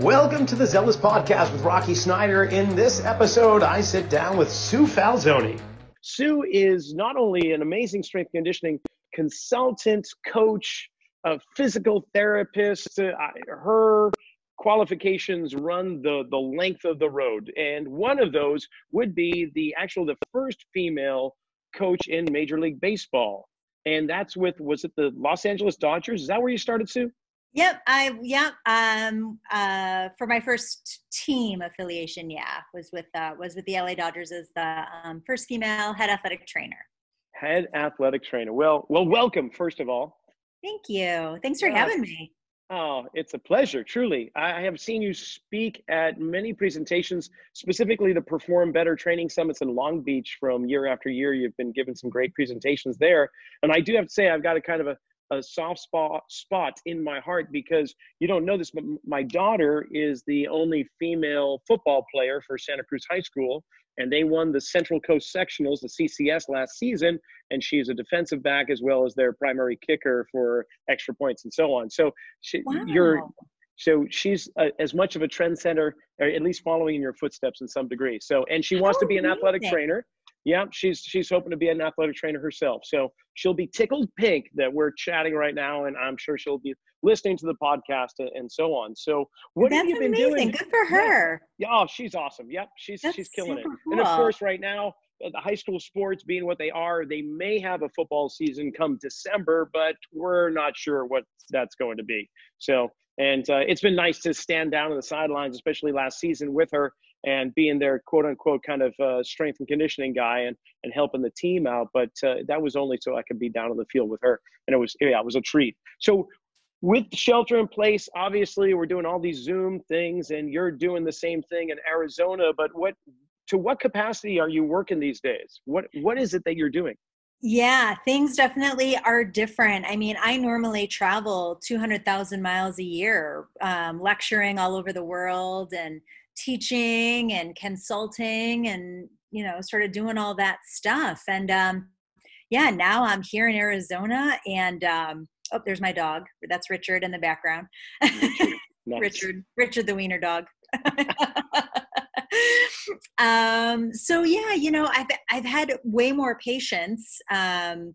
Welcome to the Zealous Podcast with Rocky Snyder. In this episode, I sit down with Sue Falsone. Sue is not only an amazing strength conditioning consultant, coach, a physical therapist. Uh, her qualifications run the, the length of the road. And one of those would be the actual, the first female coach in Major League Baseball. And that's with, was it the Los Angeles Dodgers? Is that where you started, Sue? Yep, I yep. Um, uh, for my first team affiliation, yeah, was with uh, was with the LA Dodgers as the um, first female head athletic trainer. Head athletic trainer. Well, well, welcome first of all. Thank you. Thanks for having me. Oh, it's a pleasure, truly. I have seen you speak at many presentations, specifically the Perform Better Training Summits in Long Beach from year after year. You've been given some great presentations there. And I do have to say, I've got a kind of a a soft spot spot in my heart because you don't know this, but my daughter is the only female football player for Santa Cruz High School, and they won the Central Coast Sectionals, the CCS, last season, and she's a defensive back as well as their primary kicker for extra points and so on. So she, wow. you're so she's a, as much of a trend center, or at least following in your footsteps in some degree. So, and she wants to be an athletic trainer yeah, she's she's hoping to be an athletic trainer herself. So she'll be tickled pink that we're chatting right now, and I'm sure she'll be listening to the podcast and, and so on. So what That's have you been amazing. doing? Good for her. Yeah. Oh, she's awesome. Yep, she's That's she's killing it. Cool. And of course, right now uh, the high school sports being what they are, they may have a football season come December, but we're not sure what that's going to be. So, and uh, it's been nice to stand down on the sidelines, especially last season with her and being their quote unquote kind of uh, strength and conditioning guy and, and helping the team out. But uh, that was only so I could be down on the field with her. And it was, yeah, it was a treat. So with shelter in place, obviously we're doing all these Zoom things and you're doing the same thing in Arizona. But what, to what capacity are you working these days? What, what is it that you're doing? Yeah, things definitely are different. I mean, I normally travel 200,000 miles a year, um, lecturing all over the world and teaching and consulting and you know sort of doing all that stuff. And um yeah now i'm here in arizona and um oh there's my dog. That's richard in the background. Nice. richard richard the wiener dog um so yeah you know i've i've had way more patience um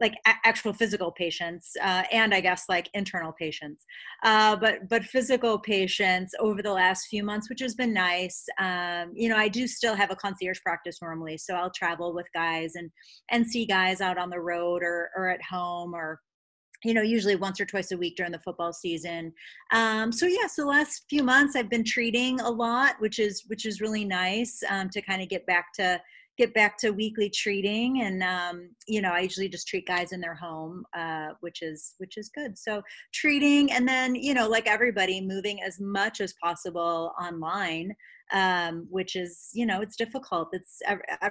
like a- actual physical patients uh, and i guess like internal patients uh, but but physical patients over the last few months which has been nice um, you know i do still have a concierge practice normally so i'll travel with guys and and see guys out on the road or or at home or you know usually once or twice a week during the football season. Um, so yeah so the last few months i've been treating a lot which is which is really nice um, to kind of get back to get back to weekly treating. And um, you know i usually just treat guys in their home uh, which is which is good. So treating and then you know like everybody moving as much as possible online um, which is you know it's difficult. It's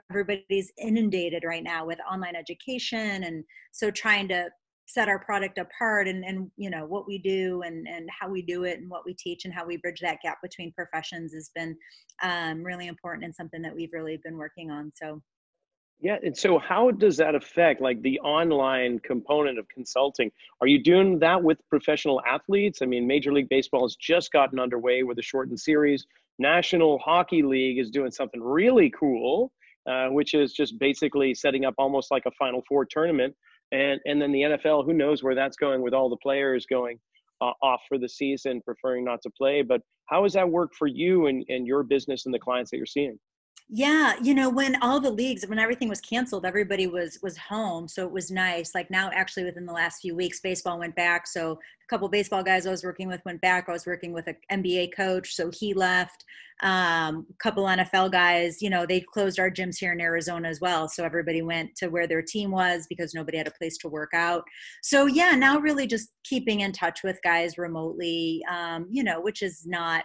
everybody's inundated right now with online education and so trying to set our product apart and, and you know what we do and, and how we do it and what we teach and how we bridge that gap between professions has been um, really important and something that we've really been working on so. Yeah and so how does that affect like the online component of consulting? Are you doing that with professional athletes? I mean major league baseball has just gotten underway with a shortened series. National hockey league is doing something really cool uh, which is just basically setting up almost like a final four tournament and and then the NFL, who knows where that's going with all the players going uh, off for the season, preferring not to play. But how has that worked for you and, and your business and the clients that you're seeing? Yeah, you know, when all the leagues, when everything was canceled, everybody was was home, so it was nice. Like now, actually, within the last few weeks, baseball went back. So a couple baseball guys I was working with went back. I was working with an NBA coach, so he left. Um, a couple NFL guys, you know, they closed our gyms here in Arizona as well, so everybody went to where their team was because nobody had a place to work out. So yeah, now really just keeping in touch with guys remotely, um, you know, which is not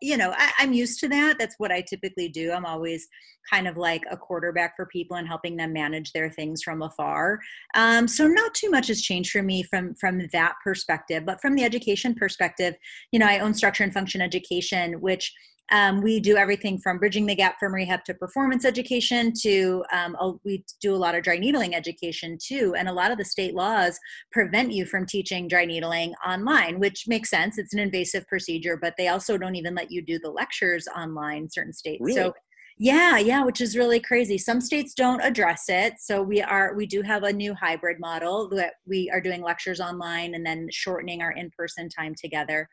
you know I, am used to that. That's what i typically do. I'm always kind of like a quarterback for people and helping them manage their things from afar. Um, so not too much has changed for me from from that perspective. But from the education perspective you know i own structure and function education which um, we do everything from bridging the gap from rehab to performance education to um, a, we do a lot of dry needling education too. And a lot of the state laws prevent you from teaching dry needling online, which makes sense. It's an invasive procedure, but they also don't even let you do the lectures online. Certain states. Really? So yeah, yeah, which is really crazy. Some states don't address it. So we are we do have a new hybrid model that we are doing lectures online and then shortening our in-person time together.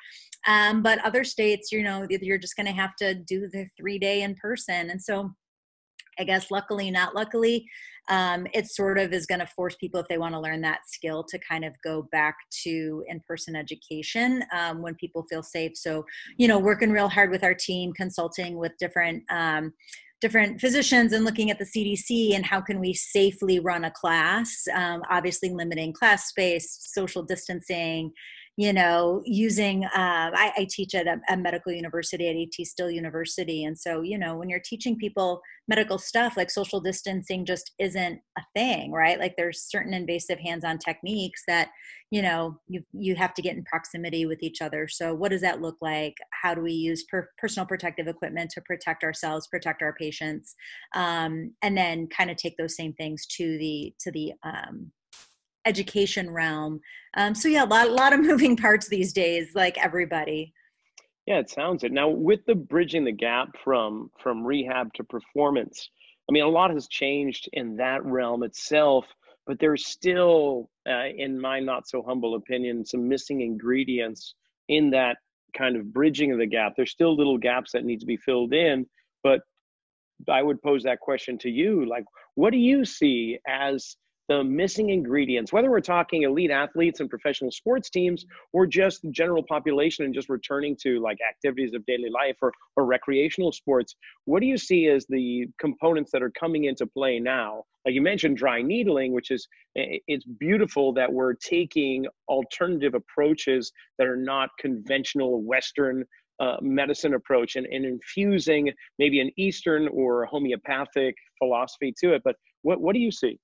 Um, but other states, you know, you're just going to have to do the three day in person. And so I guess luckily, not luckily, um, it sort of is going to force people if they want to learn that skill to kind of go back to in-person education um, when people feel safe. So, you know, working real hard with our team, consulting with different um, different physicians and looking at the CDC and how can we safely run a class. Um, obviously, limiting class space, social distancing, you know, using, uh, I, I, teach at a, a, medical university at AT Still University. And so, you know, when you're teaching people medical stuff, like social distancing just isn't a thing, right? Like there's certain invasive hands-on techniques that, you know, you, you have to get in proximity with each other. So what does that look like? How do we use per- personal protective equipment to protect ourselves, protect our patients? Um, and then kind of take those same things to the, to the, um, education realm. Um, so yeah, a lot, a lot of moving parts these days, like everybody. Yeah, it sounds it. Now with the bridging the gap from from rehab to performance, I mean, a lot has changed in that realm itself, but there's still, uh, in my not so humble opinion, some missing ingredients in that kind of bridging of the gap. There's still little gaps that need to be filled in, but I would pose that question to you: like, what do you see as the missing ingredients, whether we're talking elite athletes and professional sports teams or just the general population and just returning to like activities of daily life or, or recreational sports, what do you see as the components that are coming into play now? Like you mentioned dry needling, which is it's beautiful that we're taking alternative approaches that are not conventional Western uh, medicine approach and, and infusing maybe an Eastern or homeopathic philosophy to it. But what, what do you see?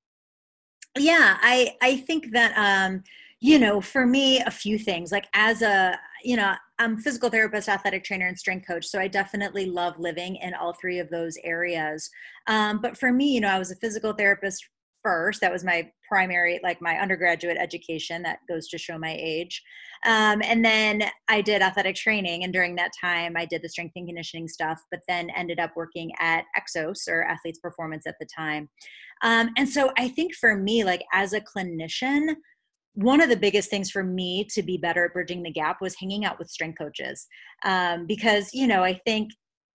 Yeah i i think that um you know for me a few things like as a you know i'm physical therapist athletic trainer and strength coach so i definitely love living in all three of those areas. Um, but for me you know i was a physical therapist first that was my primary like my undergraduate education that goes to show my age um, and then i did athletic training and during that time i did the strength and conditioning stuff but then ended up working at exos or athletes performance at the time um, and so I think for me, like as a clinician, one of the biggest things for me to be better at bridging the gap was hanging out with strength coaches. Um, because, you know, I think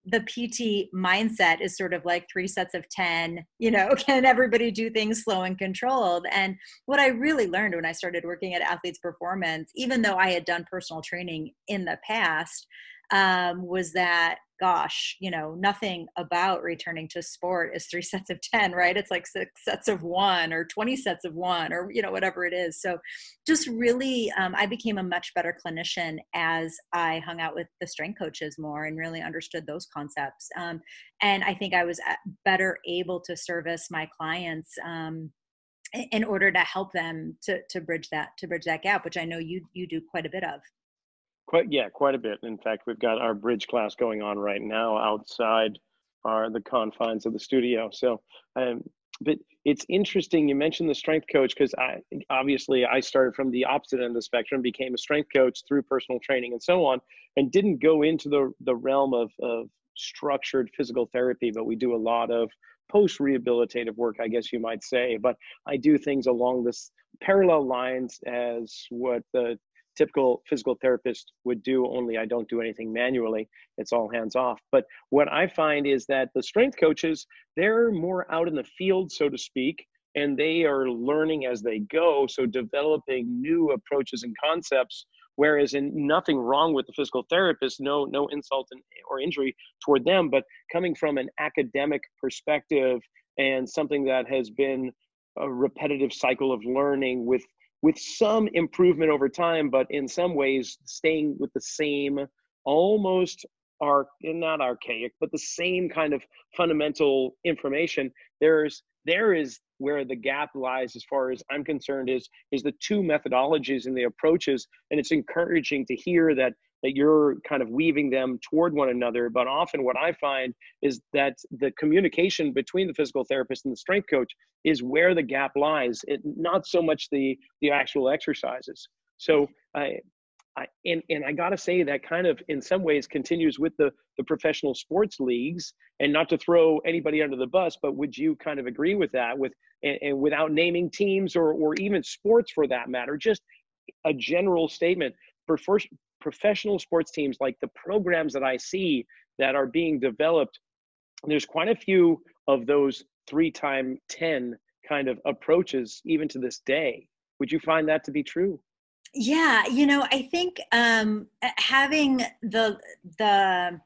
the PT mindset is sort of like three sets of 10, you know, can everybody do things slow and controlled? And what I really learned when I started working at Athletes Performance, even though I had done personal training in the past, um, was that gosh you know nothing about returning to sport is three sets of 10 right? It's like six sets of one or 20 sets of one or you know whatever it is. So just really um, i became a much better clinician as i hung out with the strength coaches more and really understood those concepts. Um, and i think i was uh, better able to service my clients um, in order to help them to, to bridge that to bridge that gap which i know you you do quite a bit of Quite yeah, quite a bit. In fact, we've got our bridge class going on right now outside our the confines of the studio. So, um, but it's interesting you mentioned the strength coach because I obviously I started from the opposite end of the spectrum, became a strength coach through personal training and so on, and didn't go into the the realm of of structured physical therapy, but we do a lot of post rehabilitative work, I guess you might say. But I do things along this parallel lines as what the typical physical therapist would do, only I don't do anything manually. It's all hands off. But what I find is that the strength coaches, they're more out in the field, so to speak, and they are learning as they go. So developing new approaches and concepts. Whereas, in nothing wrong with the physical therapist, no no insult or injury toward them, but coming from an academic perspective and something that has been a repetitive cycle of learning with with some improvement over time, but in some ways staying with the same almost arc not archaic, but the same kind of fundamental information. There's there is where the gap lies as far as I'm concerned is is the two methodologies and the approaches. And it's encouraging to hear that that you're kind of weaving them toward one another. But often, what I find is that the communication between the physical therapist and the strength coach is where the gap lies. It not so much the the actual exercises. So I. I, and, and I gotta say that kind of in some ways continues with the, the professional sports leagues and not to throw anybody under the bus, but would you kind of agree with that with and, and without naming teams or, or even sports for that matter, just a general statement for first professional sports teams like the programs that I see that are being developed, there's quite a few of those three time 10 kind of approaches even to this day. Would you find that to be true? Yeah, you know, I think um, having the the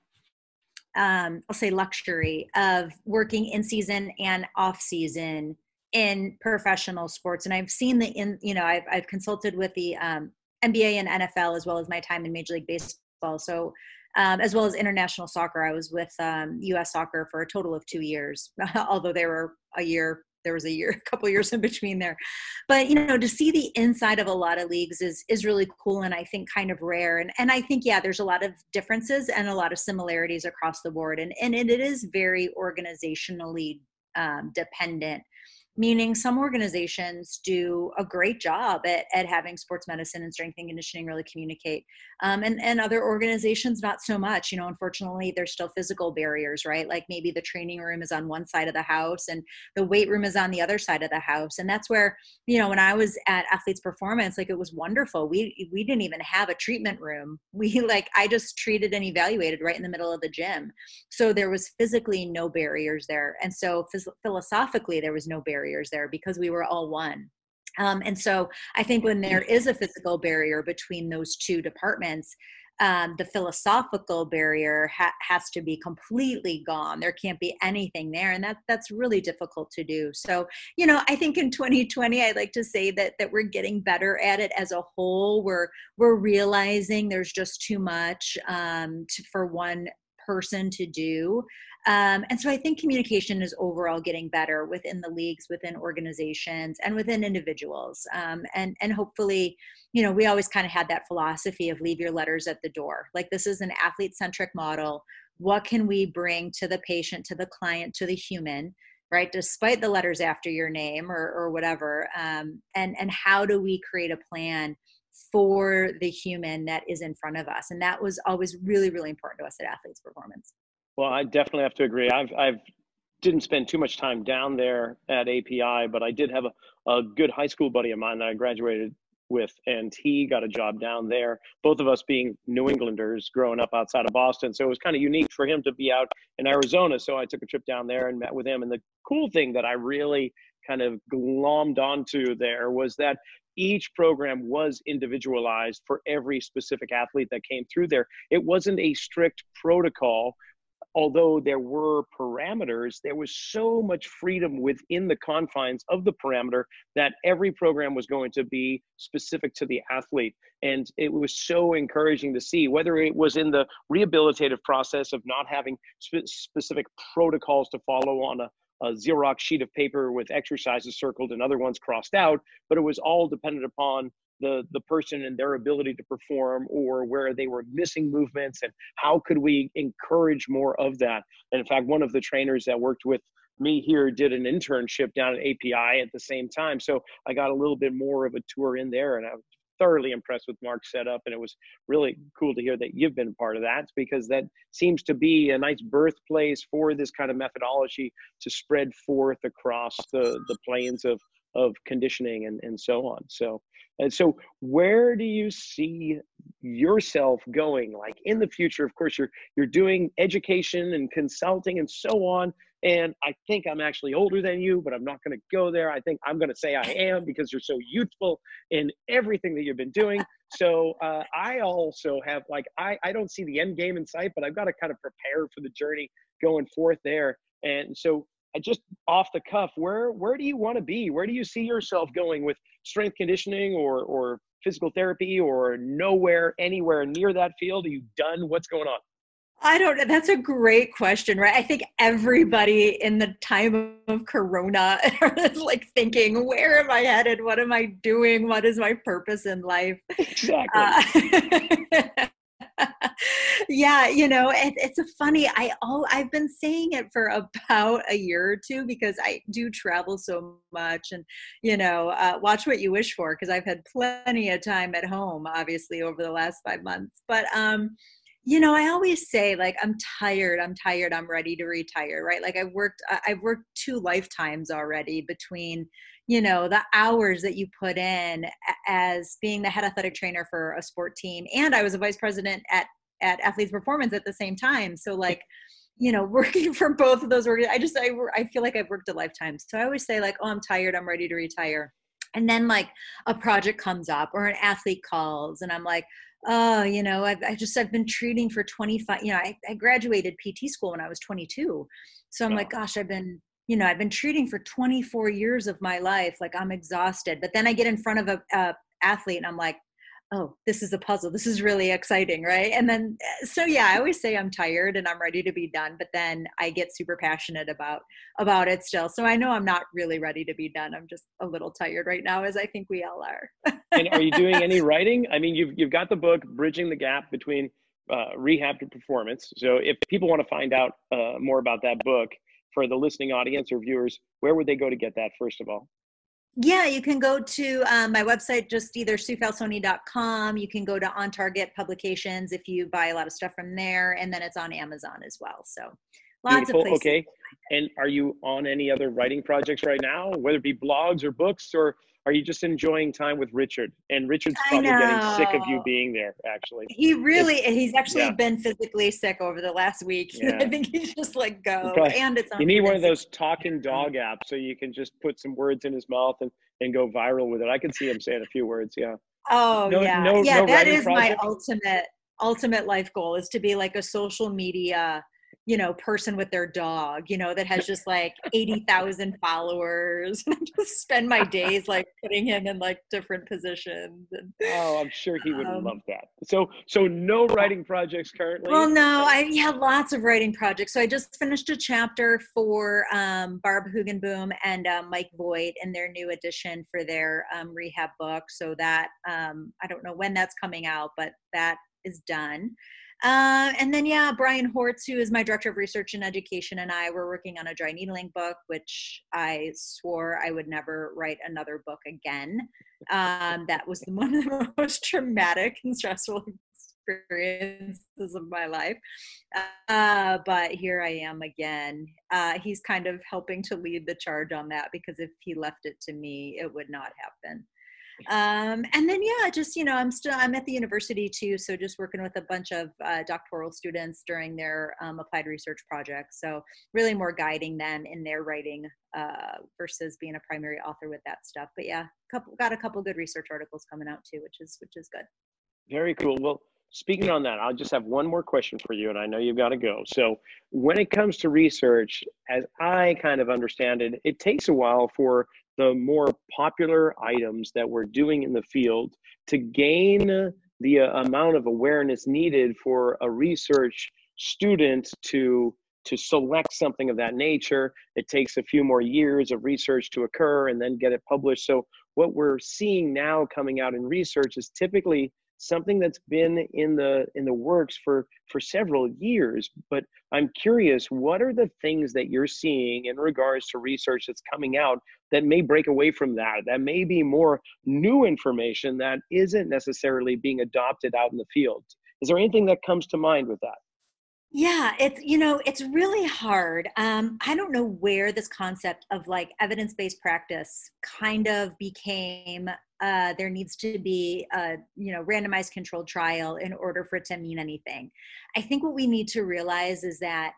um, I'll say luxury of working in season and off season in professional sports, and I've seen the in you know I've I've consulted with the um, NBA and NFL as well as my time in Major League Baseball. So um, as well as international soccer, I was with um, U.S. Soccer for a total of two years, although there were a year there was a year a couple years in between there but you know to see the inside of a lot of leagues is is really cool and i think kind of rare and and i think yeah there's a lot of differences and a lot of similarities across the board and and it, it is very organizationally um, dependent meaning some organizations do a great job at, at having sports medicine and strength and conditioning really communicate. Um, and, and other organizations not so much. You know unfortunately there's still physical barriers right? Like maybe the training room is on one side of the house and the weight room is on the other side of the house. And that's where you know when i was at athletes performance like it was wonderful. We we didn't even have a treatment room. We like i just treated and evaluated right in the middle of the gym. So there was physically no barriers there. And so phys- philosophically there was no barrier barriers there because we were all one. Um, and so I think when there is a physical barrier between those two departments, um, the philosophical barrier ha- has to be completely gone. There can't be anything there, and that that's really difficult to do. So, you know, I think in 2020, I'd like to say that that we're getting better at it as a whole. We're we're realizing there's just too much um, to, for one person to do. Um, and so I think communication is overall getting better within the leagues, within organizations, and within individuals. Um, and and hopefully, you know, we always kind of had that philosophy of leave your letters at the door. Like this is an athlete centric model. What can we bring to the patient, to the client, to the human? right despite the letters after your name or, or whatever um, and and how do we create a plan for the human that is in front of us and that was always really really important to us at athletes performance well, I definitely have to agree. I've I've didn't spend too much time down there at API, but I did have a, a good high school buddy of mine that I graduated with, and he got a job down there. Both of us being New Englanders growing up outside of Boston, so it was kind of unique for him to be out in Arizona. So I took a trip down there and met with him. And the cool thing that I really kind of glommed onto there was that each program was individualized for every specific athlete that came through there. It wasn't a strict protocol although there were parameters, there was so much freedom within the confines of the parameter that every program was going to be specific to the athlete. And it was so encouraging to see whether it was in the rehabilitative process of not having spe- specific protocols to follow on a, a Xerox sheet of paper with exercises circled and other ones crossed out, but it was all dependent upon the the person and their ability to perform or where they were missing movements and how could we encourage more of that. And in fact one of the trainers that worked with me here did an internship down at API at the same time. So I got a little bit more of a tour in there and I was thoroughly impressed with Mark's setup and it was really cool to hear that you've been part of that because that seems to be a nice birthplace for this kind of methodology to spread forth across the the planes of of conditioning and, and so on so and so, where do you see yourself going? Like in the future, of course, you're you're doing education and consulting and so on. And I think I'm actually older than you, but I'm not going to go there. I think I'm going to say I am because you're so youthful in everything that you've been doing. So uh, I also have like I I don't see the end game in sight, but I've got to kind of prepare for the journey going forth there. And so I just off the cuff, where where do you want to be? Where do you see yourself going with strength conditioning or or physical therapy or nowhere anywhere near that field? Are you done? What's going on? I don't know. That's a great question, right? I think everybody in the time of Corona is like thinking, where am I headed? What am I doing? What is my purpose in life? Exactly. Uh, yeah, you know, it, it's a funny. I all I've been saying it for about a year or two because I do travel so much, and you know, uh, watch what you wish for because I've had plenty of time at home, obviously, over the last five months. But um, you know, I always say like I'm tired, I'm tired, I'm ready to retire, right? Like I've worked, I've worked two lifetimes already between you know the hours that you put in as being the head athletic trainer for a sport team and i was a vice president at at athletes performance at the same time. So like you know working for both of those i just I, I feel like i've worked a lifetime. So i always say like oh i'm tired i'm ready to retire. And then like a project comes up or an athlete calls and i'm like oh you know i've I just i've been treating for 25 you know I, I graduated pt school when i was 22 so i'm like gosh i've been you know i've been treating for 24 years of my life like i'm exhausted. But then i get in front of a, a athlete and i'm like oh this is a puzzle this is really exciting right? And then eh, so yeah i always say i'm tired and i'm ready to be done but then i get super passionate about about it still. So i know i'm not really ready to be done. I'm just a little tired right now as i think we all are. And are you doing any writing? I mean you've you've got the book bridging the gap between uh, rehab to performance. So if people want to find out uh, more about that book for the listening audience or viewers, where would they go to get that, first of all? Yeah, you can go to um, my website, just either suefalsone.com. You can go to On Target Publications if you buy a lot of stuff from there, and then it's on Amazon as well. So lots Beautiful. of places. Okay. And are you on any other writing projects right now, whether it be blogs or books, or are you just enjoying time with Richard? And Richard's probably getting sick of you being there, actually. He really, it's, he's actually yeah. been physically sick over the last week. Yeah. I think he's just like, go. Probably, and it's on You need one of those talking dog apps so you can just put some words in his mouth and, and go viral with it. I can see him saying a few words. Yeah. Oh, no, yeah. No, yeah, no that is project? my ultimate, ultimate life goal is to be like a social media you know person with their dog you know that has just like 80,000 followers and I just spend my days like putting him in like different positions and, oh I'm sure he would um, love that. So so no writing projects currently? Well no I yeah lots of writing projects. So I just finished a chapter for um, Barb Hoogenboom and uh, Mike Voigt in their new edition for their um, rehab book. So that um, I don't know when that's coming out but that is done uh, and then, yeah, Brian Hortz, who is my director of research and education, and I were working on a dry needling book, which I swore I would never write another book again. Um, that was one of the most traumatic and stressful experiences of my life. Uh, but here I am again. Uh, he's kind of helping to lead the charge on that because if he left it to me, it would not happen um, and then yeah just you know i'm still i'm at the university too so just working with a bunch of uh, doctoral students during their um, applied research projects. So really more guiding them in their writing uh, versus being a primary author with that stuff. But yeah couple, got a couple good research articles coming out too which is which is good. Very cool. Well speaking on that i'll just have one more question for you and i know you've got to go. So when it comes to research as i kind of understand it it takes a while for the more popular items that we're doing in the field to gain the uh, amount of awareness needed for a research student to to select something of that nature. It takes a few more years of research to occur and then get it published. So what we're seeing now coming out in research is typically something that's been in the in the works for for several years but i'm curious what are the things that you're seeing in regards to research that's coming out that may break away from that that may be more new information that isn't necessarily being adopted out in the field is there anything that comes to mind with that yeah, it's you know it's really hard. Um, I don't know where this concept of like evidence-based practice kind of became. Uh, there needs to be a you know randomized controlled trial in order for it to mean anything. I think what we need to realize is that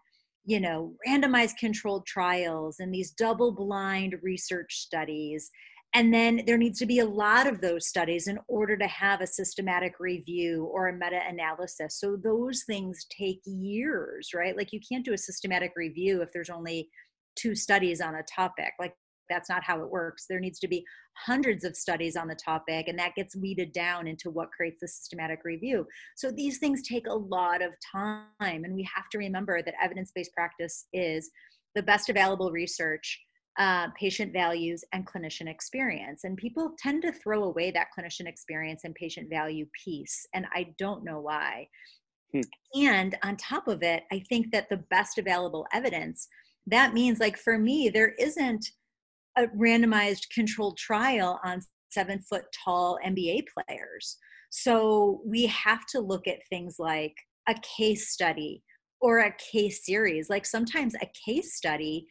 you know randomized controlled trials and these double-blind research studies and then there needs to be a lot of those studies in order to have a systematic review or a meta analysis. So those things take years, right? Like you can't do a systematic review if there's only two studies on a topic. Like that's not how it works. There needs to be hundreds of studies on the topic, and that gets weeded down into what creates the systematic review. So these things take a lot of time, and we have to remember that evidence based practice is the best available research uh, patient values and clinician experience. And people tend to throw away that clinician experience and patient value piece. And I don't know why. Hmm. And on top of it, I think that the best available evidence, that means like for me, there isn't a randomized controlled trial on seven foot tall NBA players. So we have to look at things like a case study or a case series. Like sometimes a case study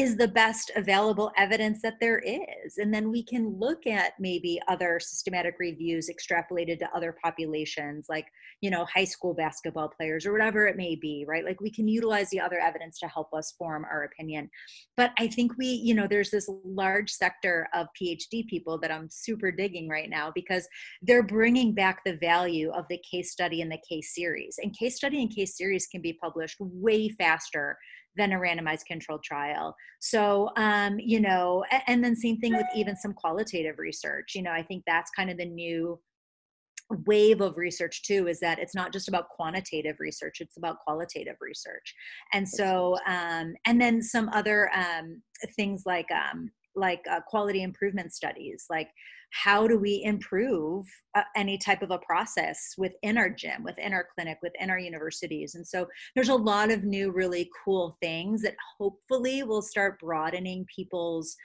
is the best available evidence that there is. And then we can look at maybe other systematic reviews extrapolated to other populations, like, you know, high school basketball players or whatever it may be, right? Like we can utilize the other evidence to help us form our opinion. But I think we, you know, there's this large sector of PhD people that I'm super digging right now because they're bringing back the value of the case study and the case series. And case study and case series can be published way faster than a randomized controlled trial. So, um, you know, and then same thing with even some qualitative research. You know, I think that's kind of the new wave of research too is that it's not just about quantitative research it's about qualitative research and so um, and then some other um, things like um, like uh, quality improvement studies like how do we improve uh, any type of a process within our gym within our clinic within our universities? And so there's a lot of new really cool things that hopefully will start broadening people's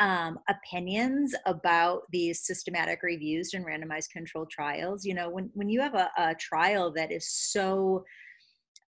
um, opinions about these systematic reviews and randomized controlled trials. You know when, when you have a, a trial that is so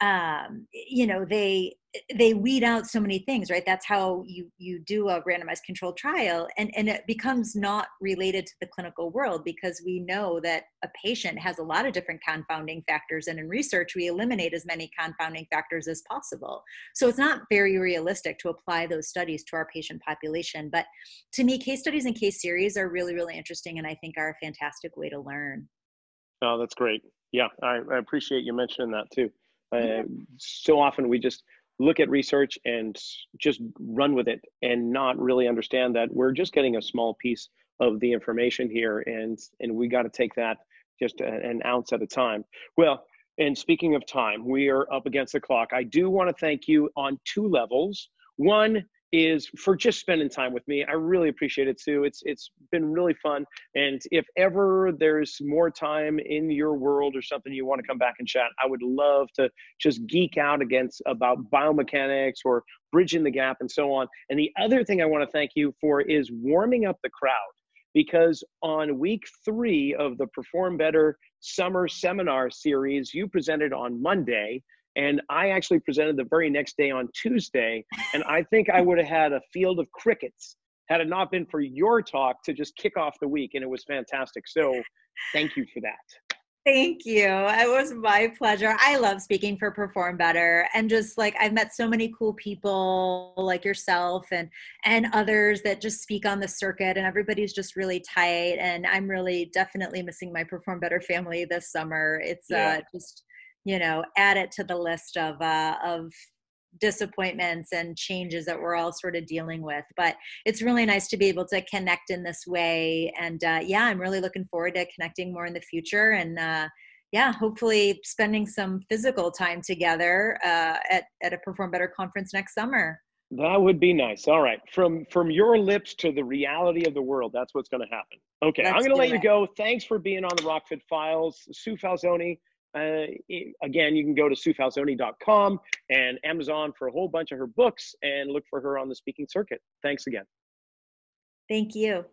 um, you know they they weed out so many things right? That's how you you do a randomized controlled trial and and it becomes not related to the clinical world because we know that a patient has a lot of different confounding factors and in research we eliminate as many confounding factors as possible. So it's not very realistic to apply those studies to our patient population but to me case studies and case series are really really interesting and i think are a fantastic way to learn. Oh that's great. Yeah i, I appreciate you mentioning that too uh, so often we just look at research and just run with it and not really understand that we're just getting a small piece of the information here and and we got to take that just an ounce at a time. Well and speaking of time we are up against the clock. I do want to thank you on two levels. One is for just spending time with me. I really appreciate it too. It's it's been really fun. And if ever there's more time in your world or something you want to come back and chat, I would love to just geek out against about biomechanics or bridging the gap and so on. And the other thing I want to thank you for is warming up the crowd because on week three of the Perform Better Summer Seminar Series, you presented on Monday. And I actually presented the very next day on Tuesday. And I think I would have had a field of crickets had it not been for your talk to just kick off the week. And it was fantastic. So thank you for that. Thank you. It was my pleasure. I love speaking for Perform Better and just like I've met so many cool people like yourself and and others that just speak on the circuit and everybody's just really tight and I'm really definitely missing my Perform Better family this summer. It's yeah. uh just you know add it to the list of uh, of disappointments and changes that we're all sort of dealing with. But it's really nice to be able to connect in this way. And uh, yeah i'm really looking forward to connecting more in the future and uh, yeah hopefully spending some physical time together uh, at, at a perform better conference next summer. That would be nice. All right. From from your lips to the reality of the world that's what's going to happen. Okay Let's i'm going to let it. you go. Thanks for being on the rockfit files. Sue Falsone uh, again, you can go to suefalsone.com and Amazon for a whole bunch of her books and look for her on the speaking circuit. Thanks again. Thank you.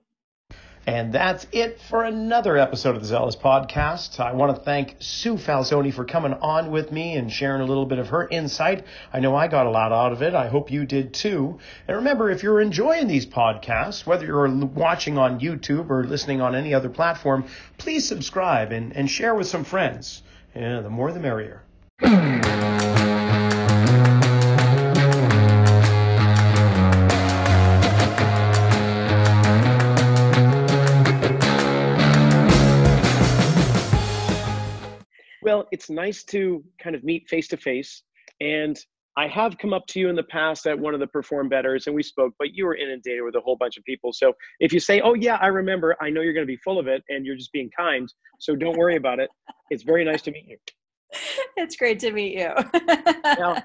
And that's it for another episode of the Zealous Podcast. I want to thank Sue Falsone for coming on with me and sharing a little bit of her insight. I know I got a lot out of it. I hope you did too. And remember, if you're enjoying these podcasts, whether you're watching on YouTube or listening on any other platform, please subscribe and, and share with some friends. Yeah, the more the merrier. Well, it's nice to kind of meet face to face. And I have come up to you in the past at one of the Perform Betters and we spoke, but you were inundated with a whole bunch of people. So if you say, oh, yeah, I remember, I know you're going to be full of it and you're just being kind. So don't worry about it. It's very nice to meet you. it's great to meet you. now,